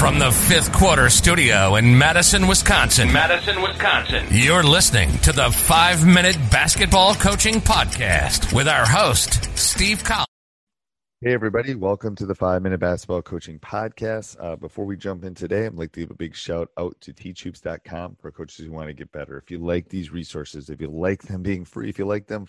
From the fifth quarter studio in Madison, Wisconsin. Madison, Wisconsin. You're listening to the five minute basketball coaching podcast with our host, Steve Collins. Hey, everybody. Welcome to the Five Minute Basketball Coaching Podcast. Uh, before we jump in today, I'd like to give a big shout out to teachhoops.com for coaches who want to get better. If you like these resources, if you like them being free, if you like them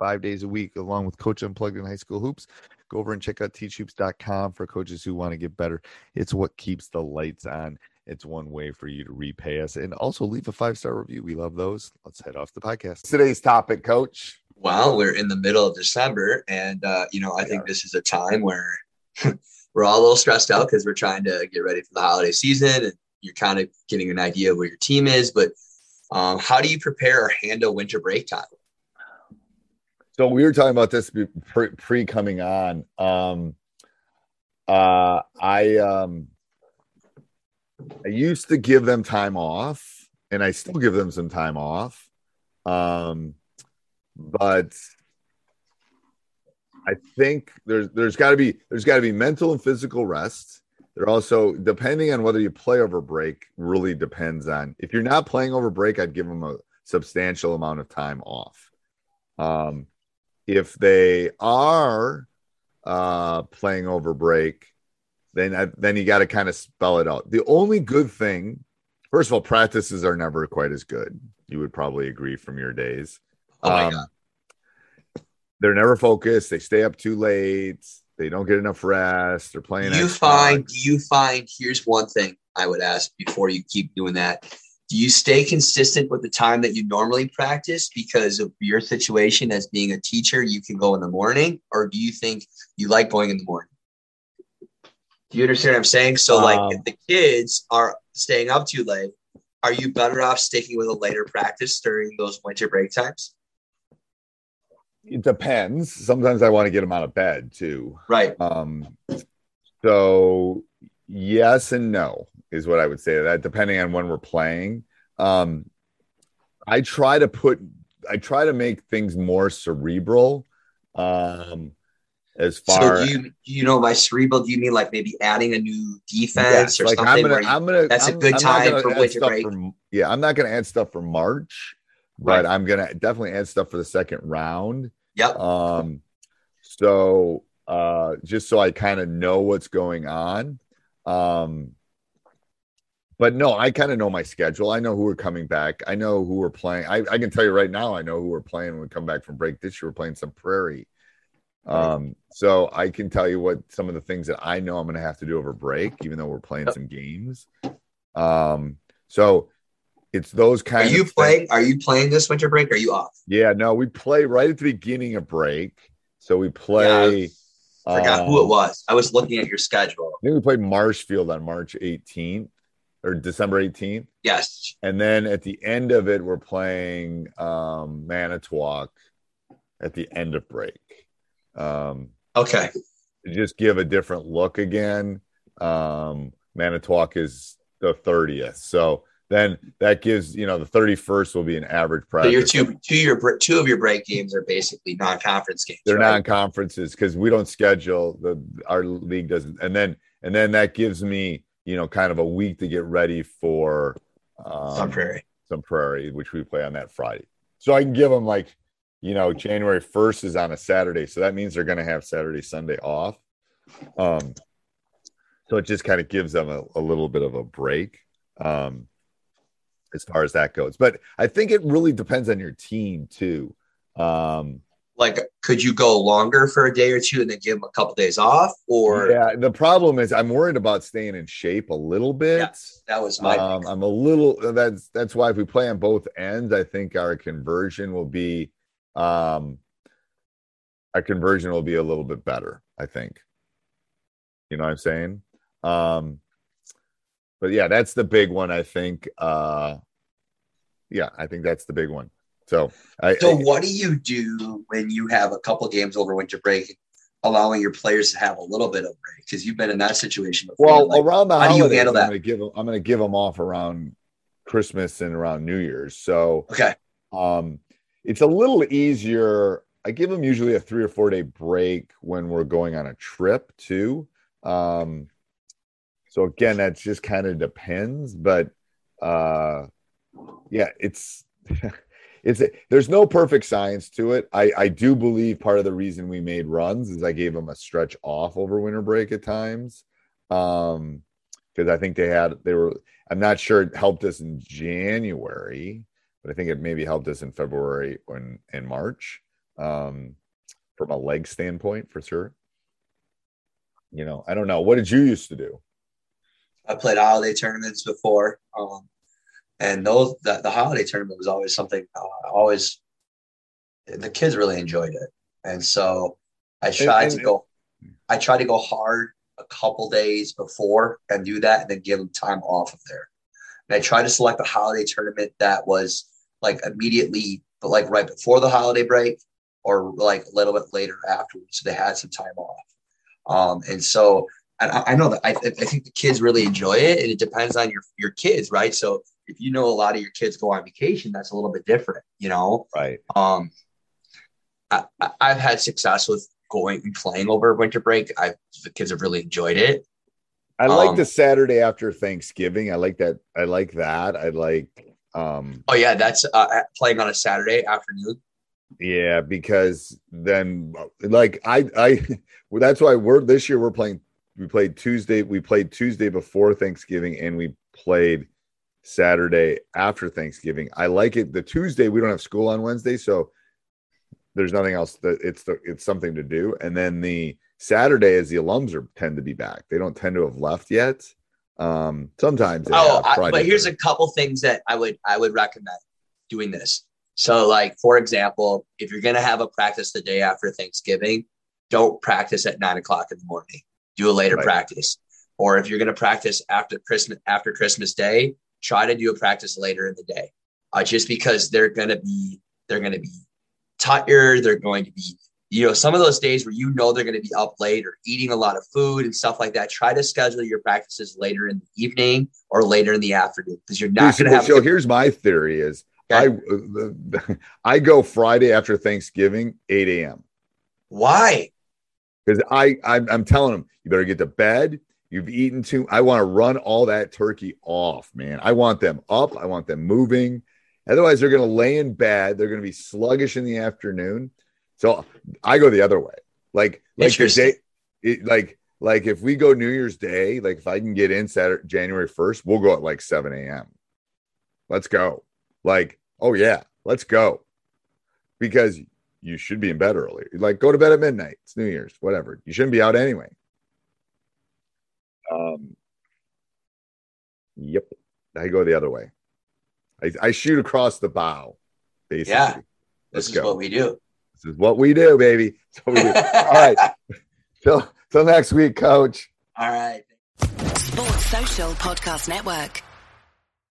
five days a week, along with Coach Unplugged in High School Hoops, go over and check out teachhoops.com for coaches who want to get better. It's what keeps the lights on. It's one way for you to repay us and also leave a five star review. We love those. Let's head off the podcast. Today's topic, Coach well, we're in the middle of December, and uh, you know, I think this is a time where we're all a little stressed out because we're trying to get ready for the holiday season, and you're kind of getting an idea of where your team is. But um, how do you prepare or handle winter break time? So we were talking about this pre, coming on. Um, uh, I um, I used to give them time off, and I still give them some time off. Um, but I think there's there's got to be there's got to be mental and physical rest. There also depending on whether you play over break really depends on if you're not playing over break, I'd give them a substantial amount of time off. Um, if they are uh, playing over break, then then you got to kind of spell it out. The only good thing, first of all, practices are never quite as good. You would probably agree from your days. Oh my um, god. They're never focused. They stay up too late. They don't get enough rest. They're playing. You find? Do you find? Here's one thing I would ask before you keep doing that. Do you stay consistent with the time that you normally practice because of your situation as being a teacher? You can go in the morning, or do you think you like going in the morning? Do you understand what I'm saying? So, um, like, if the kids are staying up too late, are you better off sticking with a later practice during those winter break times? it depends. Sometimes I want to get them out of bed too. Right. Um, so yes and no is what I would say to that, depending on when we're playing. Um, I try to put, I try to make things more cerebral. Um, as far so do you you know by cerebral do you mean like maybe adding a new defense yes, or like something I'm gonna, I'm gonna that's I'm, a good I'm time for winter break for, yeah i'm not gonna add stuff for march but right. i'm gonna definitely add stuff for the second round Yep. Um, so uh, just so I kind of know what's going on. Um, but no, I kind of know my schedule. I know who are coming back. I know who we're playing. I, I can tell you right now, I know who we're playing when we come back from break. This year, we're playing Sun Prairie. Um, so I can tell you what some of the things that I know I'm going to have to do over break, even though we're playing some games. Um, so it's those kind. Are you playing? Things. Are you playing this winter break? Are you off? Yeah, no, we play right at the beginning of break. So we play. Yeah, I forgot um, who it um, was. I was looking at your schedule. I think we played Marshfield on March 18th or December 18th. Yes. And then at the end of it, we're playing um, Manitowoc at the end of break. Um, okay. just give a different look again. Um, Manitowoc is the 30th. So then that gives you know the 31st will be an average practice. So your two two your two of your break games are basically non-conference games. They're right? non-conferences because we don't schedule the our league doesn't, and then and then that gives me you know kind of a week to get ready for um, Sun Prairie, Sun Prairie, which we play on that Friday. So I can give them like you know January 1st is on a Saturday, so that means they're going to have Saturday Sunday off. Um, so it just kind of gives them a, a little bit of a break Um, as far as that goes, but I think it really depends on your team too. Um, like could you go longer for a day or two and then give them a couple days off or? Yeah the problem is i'm worried about staying in shape a little bit. Yes, that was my um, i'm a little that's that's why if we play on both ends i think our conversion will be um our conversion will be a little bit better i think. You know what i'm saying? Um but yeah that's the big one i think uh yeah i think that's the big one so, I, so I, what do you do when you have a couple games over winter break, allowing your players to have a little bit of break? Because you've been in that situation before. Well, like, around the how holidays, do you handle that? I'm going to give them. I'm going to give them off around Christmas and around New Year's. So, okay, um, it's a little easier. I give them usually a three or four day break when we're going on a trip too. Um, so again, that just kind of depends, but uh, yeah, it's. it's there's no perfect science to it. I I do believe part of the reason we made runs is I gave them a stretch off over winter break at times. Um because I think they had they were I'm not sure it helped us in January, but I think it maybe helped us in February and in March. Um from a leg standpoint for sure. You know, I don't know. What did you used to do? I played holiday tournaments before. Um, and those the, the holiday tournament was always something uh, always the kids really enjoyed it. And so i tried and, and, to go i tried to go hard a couple days before and do that and then give them time off of there. And i tried to select a holiday tournament that was like immediately but like right before the holiday break or like a little bit later afterwards so they had some time off. Um, and so I, I know that I, I think the kids really enjoy it and it depends on your your kids right? So if you know a lot of your kids go on vacation, that's a little bit different, you know? Right. Um, I, have had success with going and playing over winter break. I the kids have really enjoyed it. I like um, the Saturday after Thanksgiving. I like that. I like that. I like. um Oh yeah, that's uh, playing on a Saturday afternoon. Yeah, because then, like I, I, well, that's why we're this year we're playing. We played Tuesday. We played Tuesday before Thanksgiving, and we played Saturday after Thanksgiving. I like it. The Tuesday we don't have school on Wednesday, so there's nothing else that it's the, it's something to do. And then the Saturday is the alums are tend to be back. They don't tend to have left yet. Um, sometimes. Oh, I, but here's a couple things that I would I would recommend doing this. So, like for example, if you're gonna have a practice the day after Thanksgiving, don't practice at nine o'clock in the morning. Do a later right. practice. Or if you're gonna practice after Christmas after Christmas Day, try to do a practice later in the day, uh, just because they're going to be they're going to be tired. They're going to be you know some of those days where you know they're going to be up late or eating a lot of food and stuff like that. Try to schedule your practices later in the evening or later in the afternoon because you're not going to have. So here's my theory: is okay. I I go Friday after Thanksgiving, eight a.m. Why? Because I I'm, I'm telling them you better get to bed You've eaten too. I want to run all that turkey off, man. I want them up. I want them moving. Otherwise, they're going to lay in bed. They're going to be sluggish in the afternoon. So I go the other way. Like, like the day, it, like, like if we go New Year's Day, like if I can get in Saturday, January 1st, we'll go at like 7 a.m. Let's go. Like, oh yeah, let's go. Because you should be in bed early. Like, go to bed at midnight. It's New Year's, whatever. You shouldn't be out anyway. Um, yep, I go the other way. I, I shoot across the bow. Basically, yeah. Let's this is go. what we do. This is what we do, baby. We do. All right. Till till next week, Coach. All right. Sports Social Podcast Network.